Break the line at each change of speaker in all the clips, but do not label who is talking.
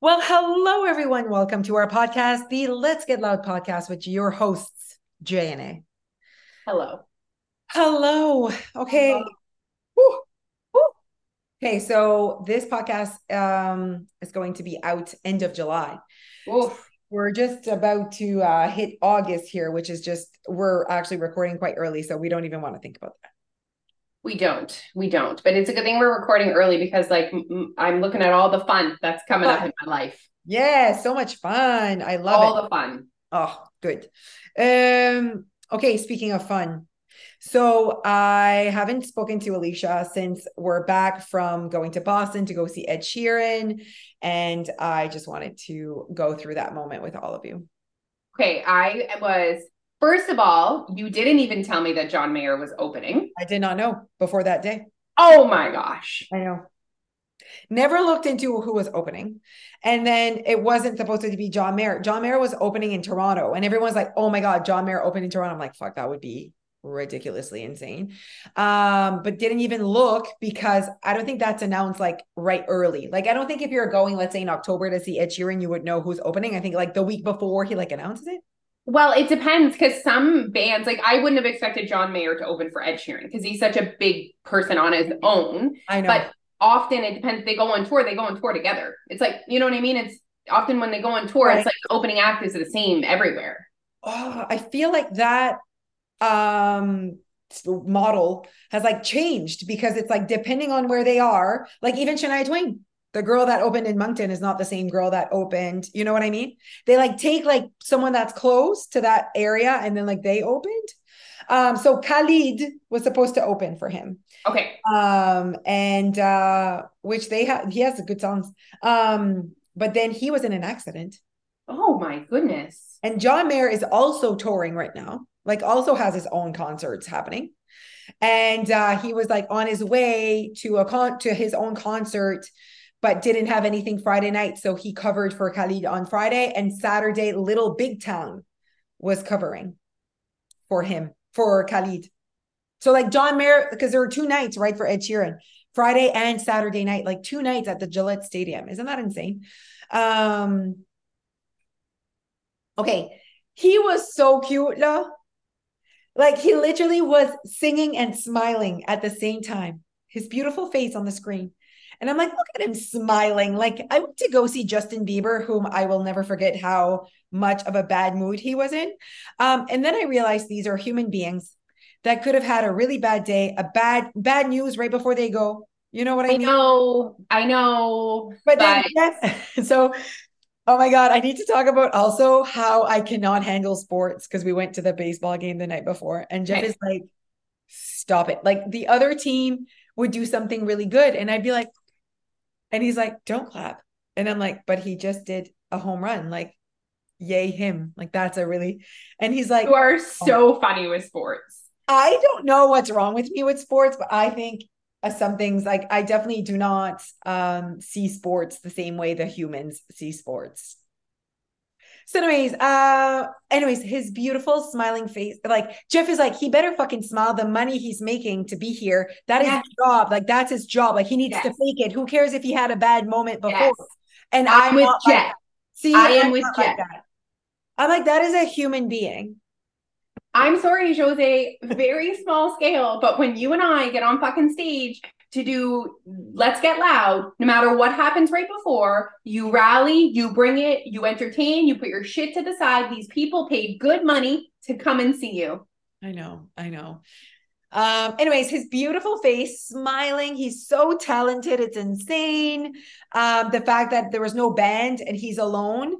Well, hello, everyone. Welcome to our podcast, the Let's Get Loud podcast, with your hosts, Jay and A.
Hello.
Hello. Okay.
Hello.
Woo. Woo. Okay, so this podcast um, is going to be out end of July.
Oof.
We're just about to uh, hit August here, which is just, we're actually recording quite early, so we don't even want to think about that.
We don't. We don't. But it's a good thing we're recording early because, like, m- I'm looking at all the fun that's coming up in my life.
Yeah, so much fun. I love
all
it.
the fun.
Oh, good. Um, okay, speaking of fun. So I haven't spoken to Alicia since we're back from going to Boston to go see Ed Sheeran. And I just wanted to go through that moment with all of you.
Okay. I was, first of all, you didn't even tell me that John Mayer was opening.
I did not know before that day.
Oh my gosh.
I know. Never looked into who was opening. And then it wasn't supposed to be John Mayer. John Mayer was opening in Toronto. And everyone's like, oh my God, John Mayer opened in Toronto. I'm like, fuck, that would be ridiculously insane. Um, but didn't even look because I don't think that's announced like right early. Like, I don't think if you're going, let's say in October to see Ed Sheeran, you would know who's opening. I think like the week before he like announces it.
Well, it depends because some bands, like, I wouldn't have expected John Mayer to open for Ed Sheeran because he's such a big person on his own.
I know.
But often it depends. They go on tour, they go on tour together. It's like, you know what I mean? It's often when they go on tour,
Right.
it's like the opening act is the same everywhere.
oh, I feel like that um model has like changed because it's like depending on where they are, like even Shania Twain, the girl that opened in Moncton is not the same girl that opened. You know what I mean? They like take like someone that's close to that area and then like they opened. Um, so Khalid was supposed to open for him.
Okay.
Um, and uh, which they have he has good songs. Um, but then he was in an accident.
Oh my goodness.
And John Mayer is also touring right now, like also has his own concerts happening. And uh, he was like on his way to a con to his own concert, but didn't have anything Friday night. So he covered for Khalid on Friday and Saturday, Little Big Town was covering for him for Khalid. So like John Mayer, because there were two nights, right, for Ed Sheeran, Friday and Saturday night, like two nights at the Gillette Stadium. Isn't that insane? Um, Okay, he was so cute, though. Like he literally was singing and smiling at the same time. His beautiful face on the screen. And I'm like, look at him smiling. Like I went to go see Justin Bieber, whom I will never forget how much of a bad mood he was in. Um, and then I realized these are human beings that could have had a really bad day, a bad bad news right before they go. You know what I
I
mean?
know, I know,
But then, yes. so, oh my God, I need to talk about also how I cannot handle sports because we went to the baseball game the night before, and Jeff is like, stop it. Like the other team would do something really good, and I'd be like, and he's like, don't clap. And I'm like, but he just did a home run. Like, yay, him. Like, that's a really, and he's like,
you are so funny with sports.
I don't know what's wrong with me with sports, but I think uh, some things like I definitely do not um, see sports the same way the humans see sports. So, anyways, uh, anyways, his beautiful smiling face, like Jeff is like, he better fucking smile. The money he's making to be here, that is
Yes.
his job. Like that's his job. Like he needs to fake it. Who cares if he had a bad moment before?
Yes.
And
I'm with
like
Jeff.
that. See,
I am
I'm
with
like
Jeff.
that. I'm like, that is a human being.
I'm sorry, Jose, very small scale, but when you and I get on fucking stage to do Let's Get Loud, no matter what happens right before, you rally, you bring it, you entertain, you put your shit to the side. These people paid good money to come and see you.
I know, I know. Um, anyways, his beautiful face, smiling. He's so talented. It's insane. Um, the fact that there was no band and he's alone.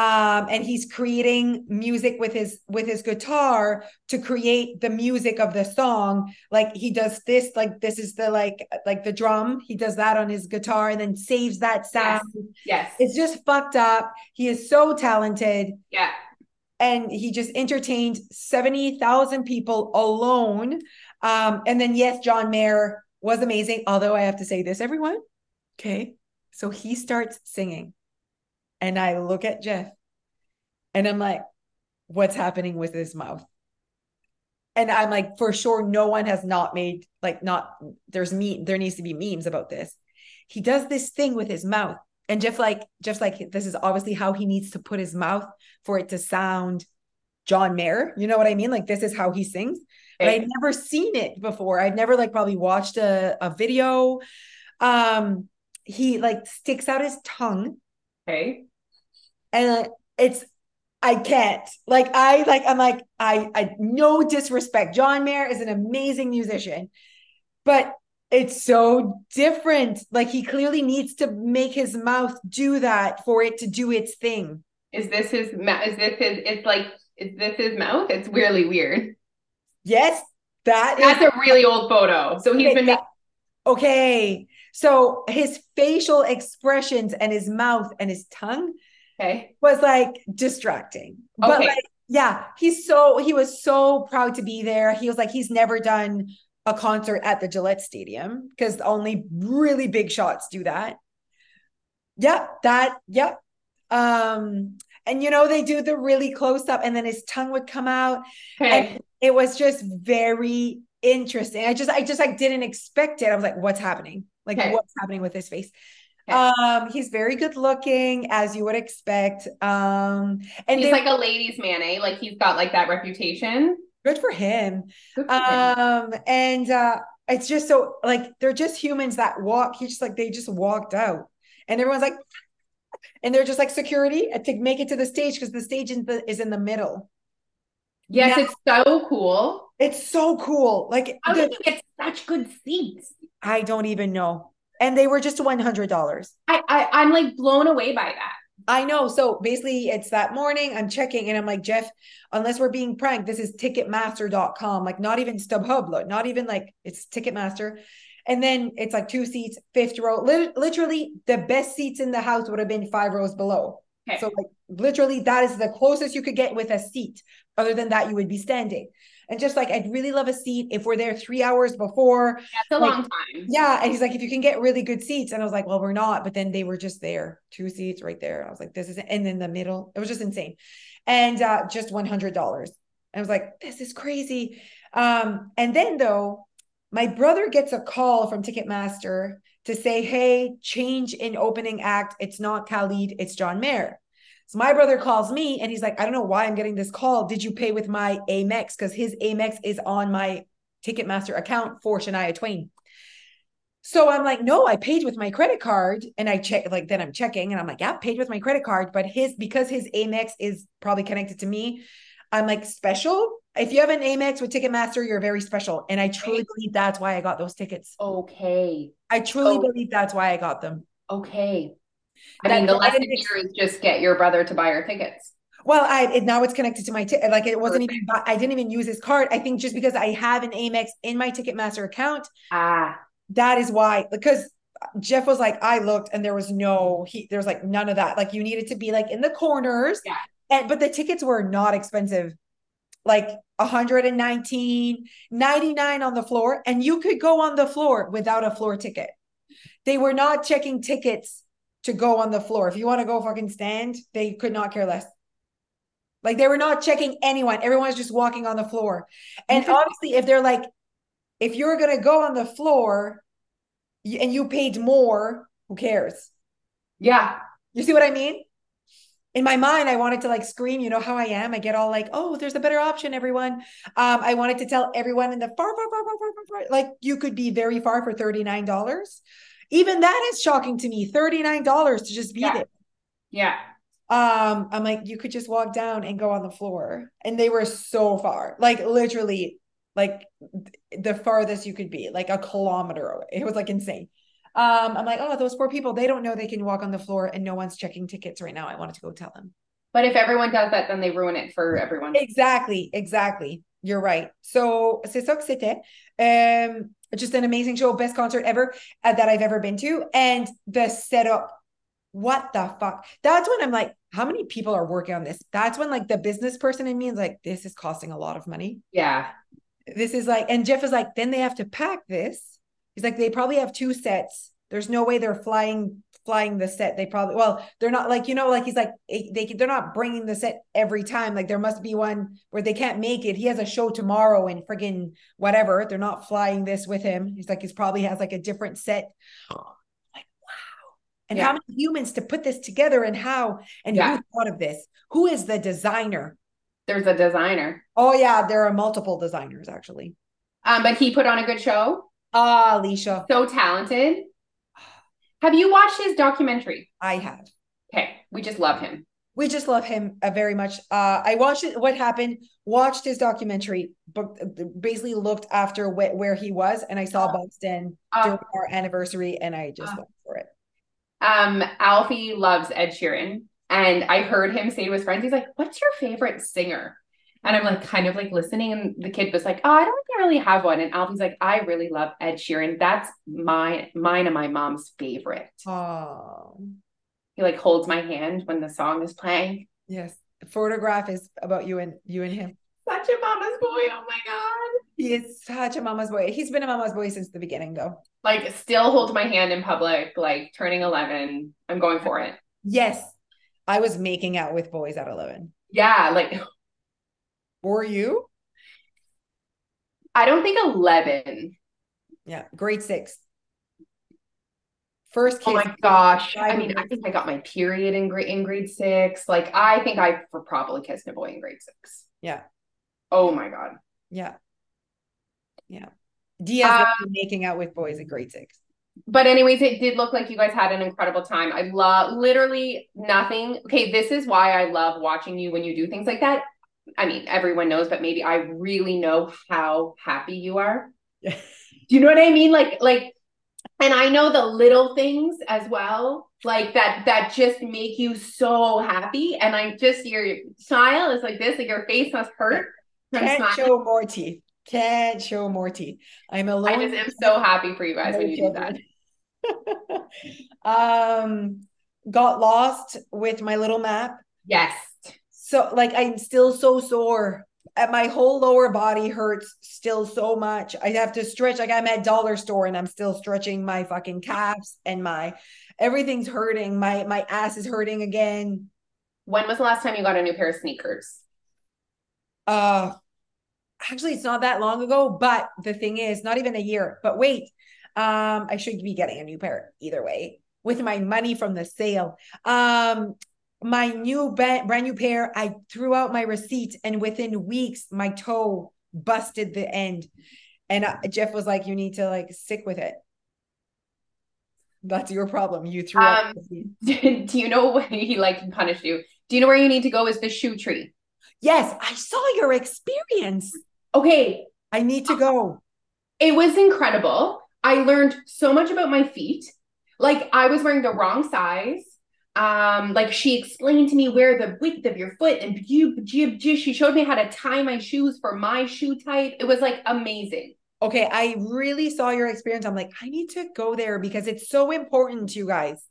Um, and he's creating music with his with his guitar to create the music of the song. Like he does this, like this is the like like the drum. He does that on his guitar and then saves that sound.
Yes.
It's just fucked up. He is so talented
Yeah.
and he just entertained 70,000 people alone. Um, and then, yes, John Mayer was amazing. Although I have to say this, everyone. Okay. So he starts singing, and I look at Jeff and I'm like, what's happening with his mouth? And I'm like, for sure, no one has not made like not there's me, there needs to be memes about this. He does this thing with his mouth, And Jeff like Jeff's like this is obviously how he needs to put his mouth for it to sound John Mayer. You know what I mean? Like this is how he sings. But I'd never seen it before. I'd never like probably watched a, a video. Um he like sticks out his tongue.
Okay.
And it's I can't. Like I like I'm like I I no disrespect. John Mayer is an amazing musician. But it's so different. Like he clearly needs to make his mouth do that for it to do its thing.
Is this his mouth? Is this his it's like is this his mouth? It's really weird.
Yes, that
That's is, a really old photo. So he's been
Okay. So his facial expressions and his mouth and his tongue
okay.
was like distracting. Okay. But like, yeah, he's so he was so proud to be there. He was like, he's never done a concert at the Gillette Stadium because only really big shots do that. Yep, that, yep. Um, and you know, they do the really close up, and then his tongue would come out. Okay. And it was just very interesting. I just, I just like didn't expect it. I was like, what's happening? Like, okay. what's happening with his face? Okay. Um, he's very good looking, as you would expect. Um, and
he's they, like a ladies' man, eh? Like he's got like that reputation.
Good for him. Good for um, him. and uh, it's just so like they're just humans that walk. He's just like they just walked out, and everyone's like, and they're just like security to make it to the stage because the stage in the, is in the middle.
Yes, now, it's so cool.
It's so cool. Like,
how the, did you get such good seats?
I don't even know. And they were just one hundred dollars.
I, I I'm like blown away by that.
I know. So basically, it's that morning. I'm checking and I'm like, Jeff, unless we're being pranked, this is ticketmaster.com. Like, not even StubHub, not even like it's Ticketmaster. And then it's like two seats, fifth row. literally, the best seats in the house would have been five rows below. Okay. So, like, literally, that is the closest you could get with a seat. Other than that, you would be standing. And just like, I'd really love a seat if we're there three hours before.
That's a
like,
long time.
Yeah. And he's like, if you can get really good seats. And I was like, well, we're not. But then they were just there, two seats right there. I was like, this is, and in the middle, it was just insane. And uh, just $100. I was like, this is crazy. Um, and then though, my brother gets a call from Ticketmaster to say, hey, change in opening act. It's not Khalid, it's John Mayer. So my brother calls me and he's like, I don't know why I'm getting this call. Did you pay with my Amex? Because his Amex is on my Ticketmaster account for Shania Twain. So I'm like, no, I paid with my credit card. And I check, like, then I'm checking and I'm like, yeah, paid with my credit card. But his, because his Amex is probably connected to me, I'm like, special if you have an Amex with Ticketmaster, you're very special. And I truly believe that's why I got those tickets.
Okay.
I truly oh. believe that's why I got them.
Okay. I that, mean, the lesson here is just get your brother to buy your tickets.
Well, I it, now it's connected to my ticket. Like it wasn't Perfect. even. I didn't even use his card. I think just because I have an Amex in my Ticketmaster account.
Ah,
that is why. Because Jeff was like, I looked and there was no. He there was like none of that. Like you needed to be like in the corners.
Yeah.
And but the tickets were not expensive like 119 99 on the floor and you could go on the floor without a floor ticket they were not checking tickets to go on the floor. If you want to go fucking stand they could not care less. Like they were not checking anyone. Everyone's just walking on the floor. And obviously if they're like if you're going to go on the floor and you paid more who cares?
Yeah.
You see what i mean? In my mind i wanted to like scream you know how i am. I get all like oh there's a better option everyone. Um i wanted to tell everyone in the far far far far far, far, far like you could be very far for $39 even that is shocking to me $39 to just be
yeah.
there
yeah
um i'm like you could just walk down and go on the floor and they were so far like literally like the farthest you could be like a kilometer away it was like insane um, I'm like, oh, those poor people, they don't know they can walk on the floor and no one's checking tickets right now. I wanted to go tell them.
But if everyone does that, then they ruin it for everyone.
Exactly, exactly. You're right. So c'est ça que c'était. Um, just an amazing show, best concert ever uh, that I've ever been to, and the setup. What the fuck? That's when I'm like, how many people are working on this? That's when like the business person in me is like, this is costing a lot of money.
Yeah.
This is like, and Jeff is like, then they have to pack this He's like, they probably have two sets. There's no way they're flying flying the set. They probably well, they're not like you know, like he's like they they're not bringing the set every time. Like there must be one where they can't make it. He has a show tomorrow and friggin' whatever. They're not flying this with him. He's like he's probably has like a different set. Like wow, And
Yeah.
how many humans to put this together and how and
Yeah.
who thought of this? Who is the designer?
There's a designer.
Oh yeah, there are multiple designers actually.
Um, but he put on a good show.
Ah, Alicia,
So talented. Have you watched his documentary?
I have.
Okay, we just love him.
We just love him uh, very much. Uh, I watched it. What happened? Watched his documentary, but uh, basically looked after wh- where he was, and I saw Boston
Uh,
during our anniversary, and I just
uh,
went for it.
Um, Alfie loves Ed Sheeran, and I heard him say to his friends, he's like, "What's your favorite singer?" And I'm like, kind of like listening, and the kid was like, "Oh, I don't really have one." And Alfie's like, "I really love Ed Sheeran. That's my mine and my mom's favorite."
Oh,
He like holds my hand when the song is playing.
yes. Photograph is about you and you and him.
Such a mama's boy. Oh my god.
He is such a mama's boy. He's been a mama's boy since the beginning, though.
Like still holds my hand in public, like turning 11. I'm going for it.
Yes, I was making out with boys at eleven.
Yeah, like
Were you?
I don't think 11.
Yeah, grade six. First
Oh my gosh. I mean, I think I got my period in grade in grade six. Like I think I for probably kissed a boy in grade six.
Yeah,
Oh my god.
yeah, yeah. Diaz was um, making out with boys in grade six.
But anyways, it did look like you guys had an incredible time. I love literally nothing. Okay, this is why I love watching you when you do things like that. I mean, everyone knows, but maybe I really know how happy you are. Do you know what I mean? Like, like, and I know the little things as well, like that, that just make you so happy. And I just, your smile is like this, like your face must hurt
Can't
smiling.
show more teeth. Can't show more teeth. I'm alone.
I just am so happy for you guys
no
when you do that.
um, got lost with my little map.
Yes.
So like I'm still so sore. And my whole lower body hurts still so much. I have to stretch like I'm at dollar store and I'm still stretching my fucking calves and my everything's hurting. My my ass is hurting again.
When was the last time you got a new pair of sneakers?
Uh actually it's not that long ago, but the thing is not even a year. But wait, um I should be getting a new pair either way with my money from the sale. Um my new ba- brand new pair, I threw out my receipt and within weeks my toe busted the end. And uh, Jeff was like you need to like stick with it. That's your problem. You threw out
Um,
the
do you know what he like punished you? Do you know where you need to go is the shoe tree?
Yes, I saw your experience.
Okay,
I need to go.
it was incredible. I learned so much about my feet. Like I was wearing the wrong size. Um, like she explained to me where the width of your foot and she showed me how to tie my shoes for my shoe type. It was like amazing.
Okay, I really saw your experience. I'm like, I need to go there because it's so important to you guys.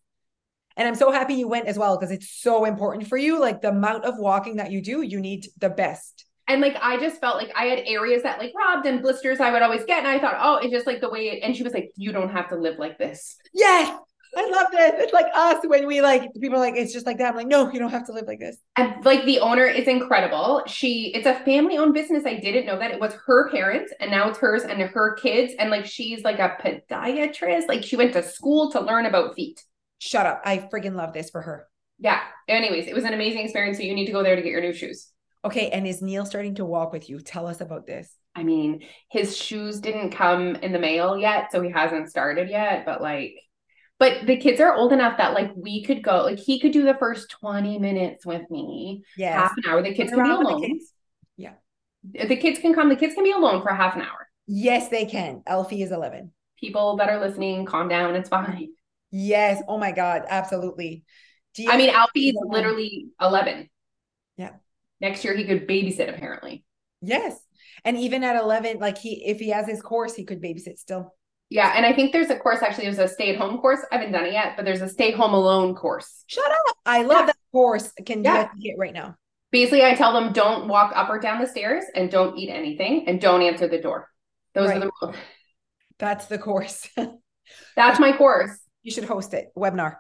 And I'm so happy you went as well because it's so important for you. Like the amount of walking that you do, you need the best.
And like I just felt like I had areas that like robbed and blisters I would always get. And I thought, oh, it's just like the way it, and she was like, you don't have to live like this.
Yes, I love this. It's like us when we like people are like, it's just like that. I'm like, no, you don't have to live like this.
And like the owner is incredible. She it's a family owned business. I didn't know that. It was her parents and now it's hers and her kids. And like she's like a podiatrist. Like she went to school to learn about feet.
Shut up. I friggin' love this for her.
Yeah. Anyways, it was an amazing experience. So you need to go there to get your new shoes.
Okay, and is Neil starting to walk with you? Tell us about this.
I mean, his shoes didn't come in the mail yet, so he hasn't started yet, but like but the kids are old enough that like we could go like he could do the first 20 minutes with me
yeah
half an hour the kids can be
with the
alone
kids.
the kids can come the kids can be alone for half an hour
Yes, they can. Alfie is 11.
people that are listening calm down it's fine
Yes. Oh my God. Absolutely. Do you
i mean alfie's
is
literally 11
Yeah.
next year he could babysit apparently
Yes. And even at 11, like he, if he has his course, he could babysit still.
Yeah and i think there's a course actually there's a stay-at-home course i haven't done it yet but there's a stay home alone course
Shut up. I love
Yeah.
that course. Can
Yeah.
get right now.
basically i tell them don't walk up or down the stairs and don't eat anything and don't answer the door those are the rules
That's the course.
that's my course
you should host it. Webinar.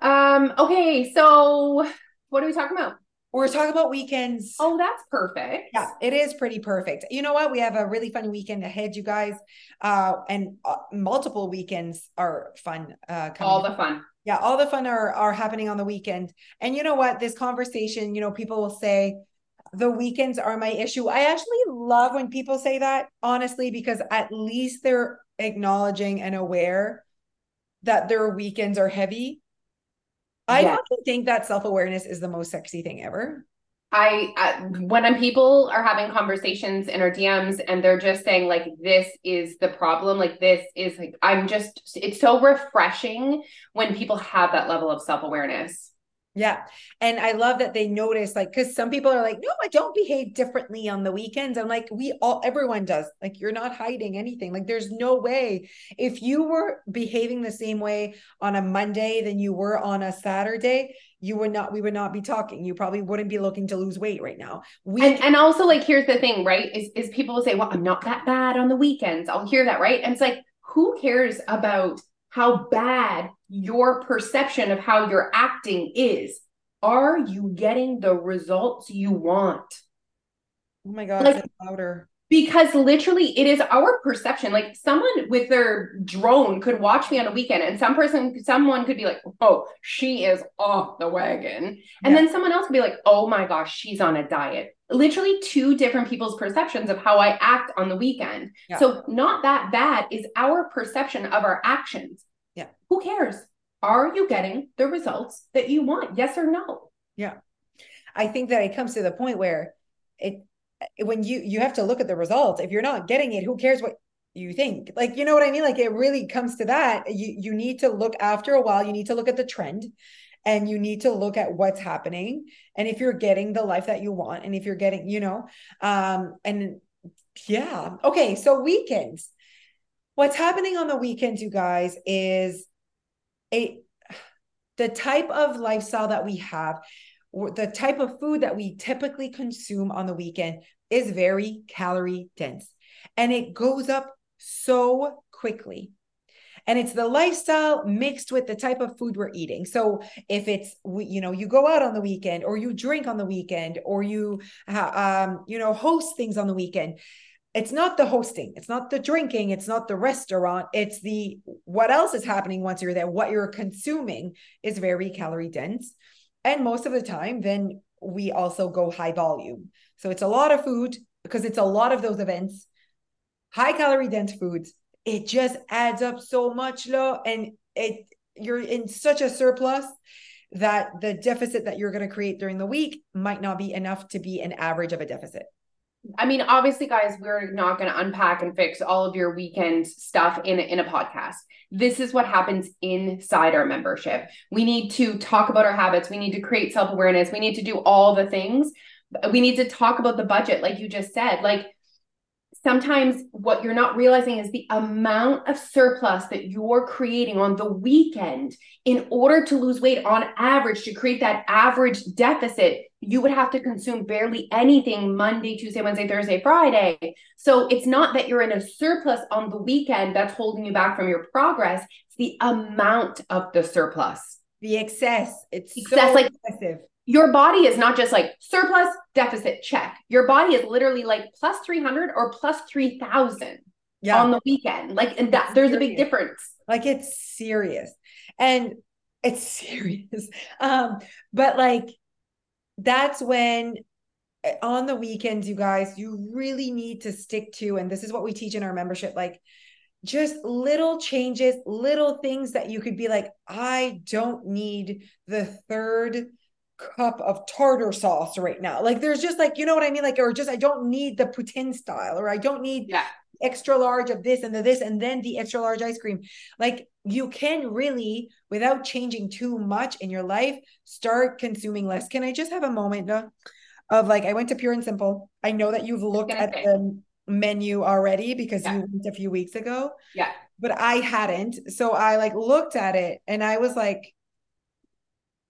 Um, okay, so what are we talking about?
We're talking about weekends.
Oh, that's perfect.
Yeah, it is pretty perfect. You know what? We have a really fun weekend ahead, you guys. Uh, and uh, multiple weekends are fun. Uh, coming
All the fun.
Yeah, all the fun are are happening on the weekend. And you know what? This conversation, you know, people will say the weekends are my issue. I actually love when people say that, honestly, because at least they're acknowledging and aware that their weekends are heavy. I
Yeah.
often think that self-awareness is the most sexy thing ever.
I, when I'm people are having conversations in our DMs and they're just saying like this is the problem, like this is like I'm just it's so refreshing when people have that level of self-awareness.
Yeah. And I love that they notice, like, because some people are like, no, I don't behave differently on the weekends. I'm like, we all, everyone does. Like, you're not hiding anything. Like, there's no way. If you were behaving the same way on a Monday than you were on a Saturday, you would not, we would not be talking. You probably wouldn't be looking to lose weight right now. We,
And and also like here's the thing, right? Is is people will say, "Well, I'm not that bad on the weekends." I'll hear that, right? And it's like, who cares about how bad your perception of how you're acting is? Are you getting the results you want?
oh my God,
like-
louder.
Because literally it is our perception. Like someone with their drone could watch me on a weekend and some person someone could be like, "Oh, she is off the wagon." And
Yeah.
then someone else could be like, "Oh my gosh, she's on a diet." Literally two different people's perceptions of how I act on the weekend.
Yeah.
So not that bad is our perception of our actions. Who cares? Are you getting the results that you want? Yes or no? Yeah.
I think that it comes to the point where it when you you have to look at the results. If you're not getting it, who cares what you think? Like, you know what I mean? Like it really comes to that. You you need to look after a while, you need to look at the trend and you need to look at what's happening and if you're getting the life that you want and if you're getting, you know, um and yeah. Okay, so weekends. What's happening on the weekends, you guys, is a the type of lifestyle that we have the type of food that we typically consume on the weekend is very calorie dense and it goes up so quickly. And it's the lifestyle mixed with the type of food we're eating. So if it's you know you go out on the weekend or you drink on the weekend or you um you know host things on the weekend, it's not the hosting, it's not the drinking, it's not the restaurant, it's the what else is happening once you're there. What you're consuming is very calorie dense. And most of the time, then we also go high volume. So it's a lot of food because it's a lot of those events, high calorie dense foods. It just adds up so much, lo, and it you're in such a surplus that the deficit that you're going to create during the week might not be enough to be an average of a deficit.
I mean, obviously, guys, we're not going to unpack and fix all of your weekend stuff in in a podcast. This is what happens inside our membership. We need to talk about our habits. We need to create self awareness. We need to do all the things. We need to talk about the budget, like you just said. Like sometimes what you're not realizing is the amount of surplus that you're creating on the weekend in order to lose weight on average to create that average deficit you would have to consume barely anything monday tuesday wednesday thursday friday. So it's not that you're in a surplus on the weekend that's holding you back from your progress. It's the amount of the surplus.
The excess, it's
Excess,
so
like-
excessive.
your body is not just like surplus deficit check. Your body is literally like plus 300 or plus 3000
Yeah.
on the weekend. Like and that there's a big difference.
Like it's serious. And it's serious. Um but like that's when eh, on the weekends you guys you really need to stick to and this is what we teach in our membership like just little changes little things that you could be like i don't need the third cup of tartar sauce right now like there's just like you know what i mean like or just i don't need the poutine style or i don't need
Yeah.
Extra large of this and the this and then the extra large ice cream like you can really without changing too much in your life start consuming less can i just have a moment uh, of like i went to pure and simple i know that you've looked at
say.
the menu already because
Yeah.
you went a few weeks ago
Yeah.
but i hadn't so i like looked at it and i was like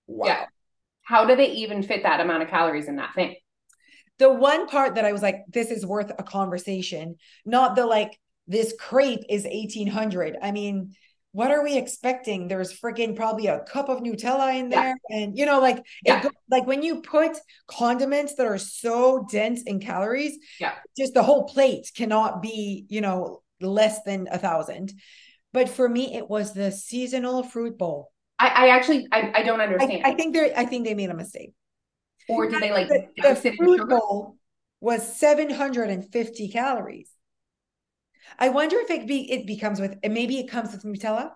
wow
Yeah. how do they even fit that amount of calories in that thing
the one part that I was like, this is worth a conversation, not the like, this crepe is 1800. I mean, what are we expecting? There's freaking probably a cup of Nutella in
Yeah.
there. And, you know, like,
Yeah.
go- like when you put condiments that are so dense in calories,
Yeah.
just the whole plate cannot be, you know, less than a thousand. But for me, it was the seasonal fruit bowl.
I, I actually I, I don't understand.
I, I think they I think they made a mistake.
Or did they like
the, the fruit bowl was 750 calories. I wonder if it be it becomes with and maybe it comes with Nutella.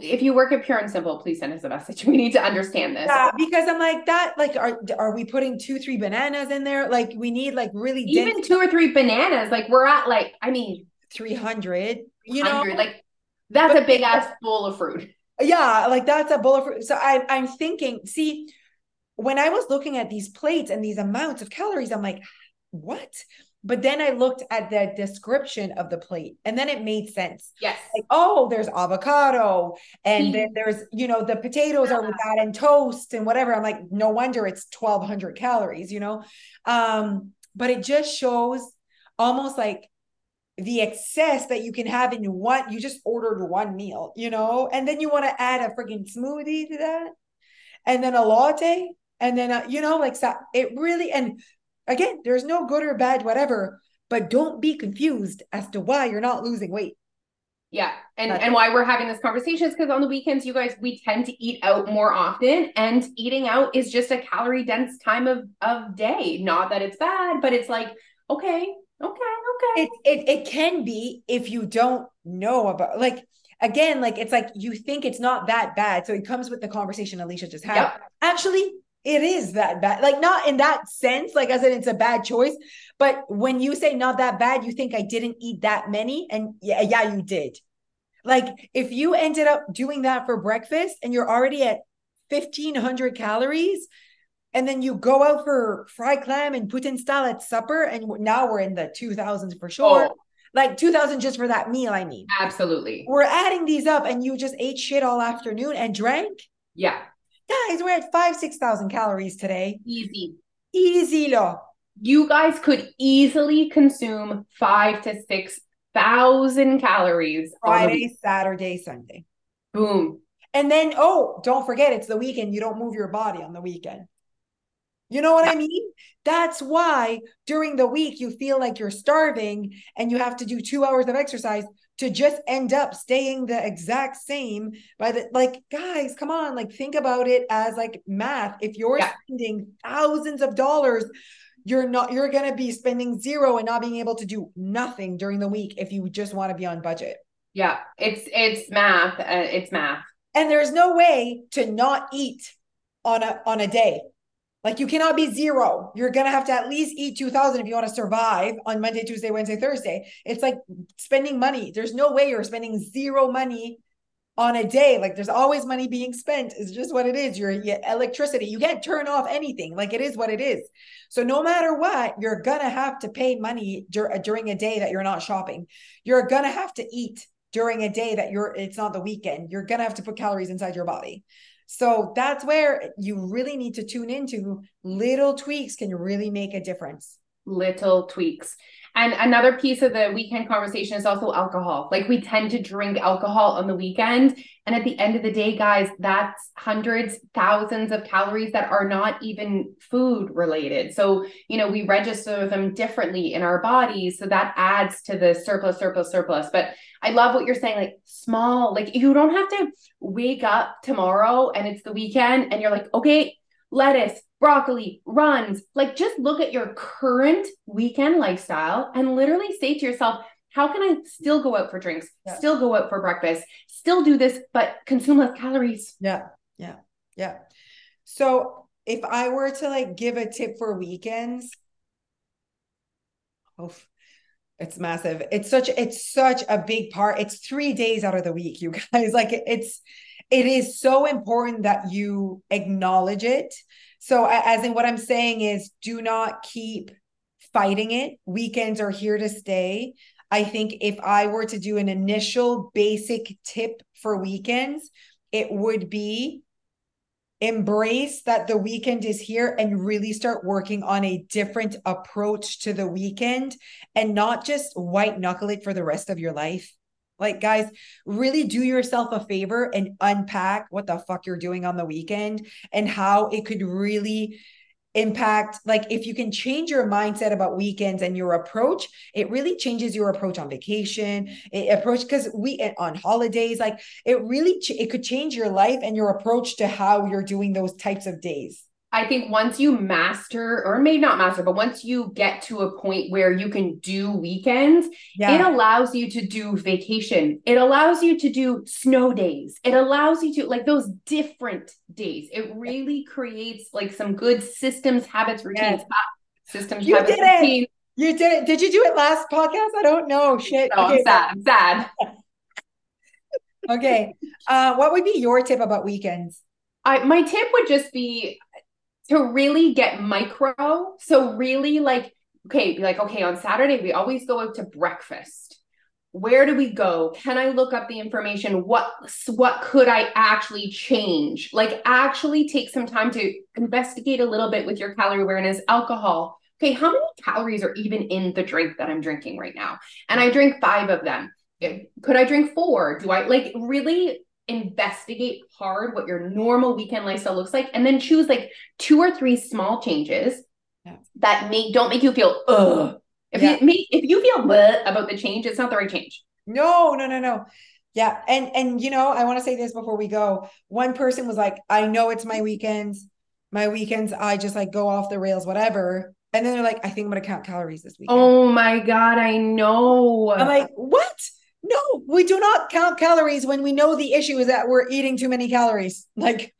If you work at Pure and Simple, please send us a message. We need to understand this.
Yeah, because I'm like that. Like, are are we putting two, three bananas in there? Like, we need like really
Even
dense
two or three bananas, like we're at like I mean,
300. You know,
like that's
But-
a big ass bowl of fruit.
yeah, like that's a bowl of fruit. So I I'm thinking, see, when I was looking at these plates and these amounts of calories, I'm like, what? But then I looked at the description of the plate, and then it made sense.
Yes.
like oh there's avocado and then there's you know the potatoes are with that and toast and whatever i'm like no wonder it's 1200 calories you know um but it just shows almost like the excess that you can have in one you just ordered one meal you know and then you want to add a freaking smoothie to that and then a latte and then a, you know like so it really and again there's no good or bad whatever but don't be confused as to why you're not losing weight
Yeah. And
That's-
and why we're having this conversation is because on the weekends, you guys, we tend to eat out more often. And eating out is just a calorie dense time of of day. Not that it's bad, but it's like, okay, okay, okay.
it, it it can be if you don't know about like again like it's like you think it's not that bad so it comes with the conversation alicia just had
Yep.
actually it is that bad like not in that sense like as in it's a bad choice but when you say not that bad you think i didn't eat that many and yeah yeah you did. Like if you ended up doing that for breakfast and you're already at 1500 calories and then you go out for fried clam and poutine style at supper and now we're in the 2000s for sure.
Oh,
like 2000 just for that meal i mean.
Absolutely.
we're adding these up and you just ate shit all afternoon and drank?
Yeah.
Guys we're at five six thousand calories today
Easy.
easy lo
You guys could easily consume five to six thousand calories. on the week.
friday saturday sunday
Boom.
and then oh don't forget it's the weekend you don't move your body on the weekend you know what i mean that's why during the week you feel like you're starving and you have to do two hours of exercise to just end up staying the exact same by the like guys come on like think about it as like math if you're
Yeah.
spending thousands of dollars you're not you're going to be spending zero and not being able to do nothing during the week if you just want to be on budget
Yeah. It's it's math. Uh, it's math.
and there's no way to not eat on a on a day like you cannot be zero. You're gonna have to at least eat 2000 if you want to survive on monday tuesday wednesday thursday. It's like spending money. There's no way you're spending zero money on a day. Like there's always money being spent. It's just what it is. Your, electricity. You can't turn off anything. Like it is what it is. So no matter what you're gonna have to pay money dur- uh, during a day that you're not shopping. You're gonna have to eat during a day that you're it's not the weekend. You're gonna have to put calories inside your body so that's where you really need to tune into little tweaks can really make a difference
little tweaks. And another piece of the weekend conversation is also alcohol. Like we tend to drink alcohol on the weekend. And at the end of the day, guys, that's hundreds, thousands of calories that are not even food related. So, you know, we register them differently in our bodies. So that adds to the surplus, surplus, surplus. But I love what you're saying, like small, like you don't have to wake up tomorrow and it's the weekend and you're like, okay, lettuce, broccoli, runs. Like just look at your current weekend lifestyle and literally say to yourself, how can I still go out for drinks,
Yeah.
still go out for breakfast, still do this, but consume less calories?
yeah yeah yeah so if i were to like give a tip for weekends oh it's massive it's such it's such a big part it's three days out of the week you guys like it's it is so important that you acknowledge it. So as in what i'm saying is do not keep fighting it. Weekends are here to stay. I think if i were to do an initial basic tip for weekends it would be embrace that the weekend is here and really start working on a different approach to the weekend and not just white knuckle it for the rest of your life. Like, guys, really do yourself a favor and unpack what the fuck you're doing on the weekend and how it could really impact like if you can change your mindset about weekends and your approach it really changes your approach on vacation it approach because we eh, on holidays like it really it could change your life and your approach to how you're doing those types of days
I think once you master, or maybe not master, but once you get to a point where you can do weekends, yeah. it allows you to do vacation. It allows you to do snow days. It allows you to like those different days. It really creates like some good systems, habits, routines. Yes. Systems,
you
habits,
did routines. It. You did it. Did you do it last podcast? I don't know. Shit.
No, okay. I'm sad. I'm sad.
okay. Uh, what would be your tip about weekends?
I, my tip would just be to really get micro. So really like, okay, be like, okay, on Saturday, we always go out to breakfast. Where do we go? Can I look up the information? What what could I actually change? Like actually take some time to investigate a little bit with your calorie awareness, alcohol. Okay, how many calories are even in the drink that I'm drinking right now? And I drink 5 of them. Could I drink 4? Do I like really investigate hard what your normal weekend lifestyle looks like and then choose like two or three small changes yeah. that make don't make you feel ugh. If yeah. you make if you feel about the change, it's not the right change.
No, no, no, no. Yeah. And and you know, I want to say this before we go. One person was like, I know it's my weekends. My weekends, I just like go off the rails, whatever. And then they're like, I think I'm gonna count calories this week.
Oh my God, I know.
I'm like, what? No, we do not count calories when we know the issue is that we're eating too many calories. Like,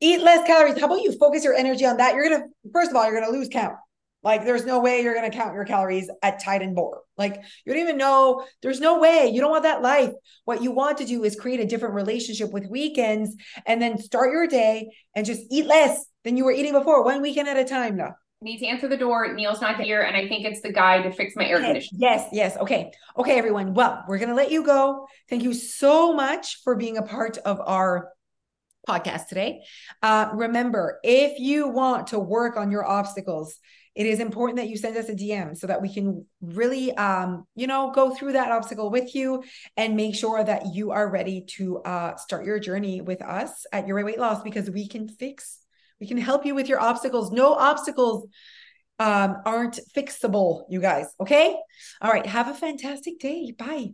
eat less calories. How about you focus your energy on that? You're going to, first of all, you're going to lose count. Like, there's no way you're going to count your calories at Tide and Boar. Like, you don't even know. There's no way. You don't want that life. What you want to do is create a different relationship with weekends and then start your day and just eat less than you were eating before, one weekend at a time. No
need to answer the door. Neil's not here, and I think it's the guy to fix my air conditioning.
Yes, yes. Okay. Okay, everyone. Well, we're going to let you go. Thank you so much for being a part of our podcast today. Uh, remember, if you want to work on your obstacles, it is important that you send us a DM so that we can really, um, you know, go through that obstacle with you and make sure that you are ready to uh, start your journey with us at Your Weight Loss because we can fix we can help you with your obstacles. No obstacles um, aren't fixable, you guys. Okay. All right. Have a fantastic day. Bye.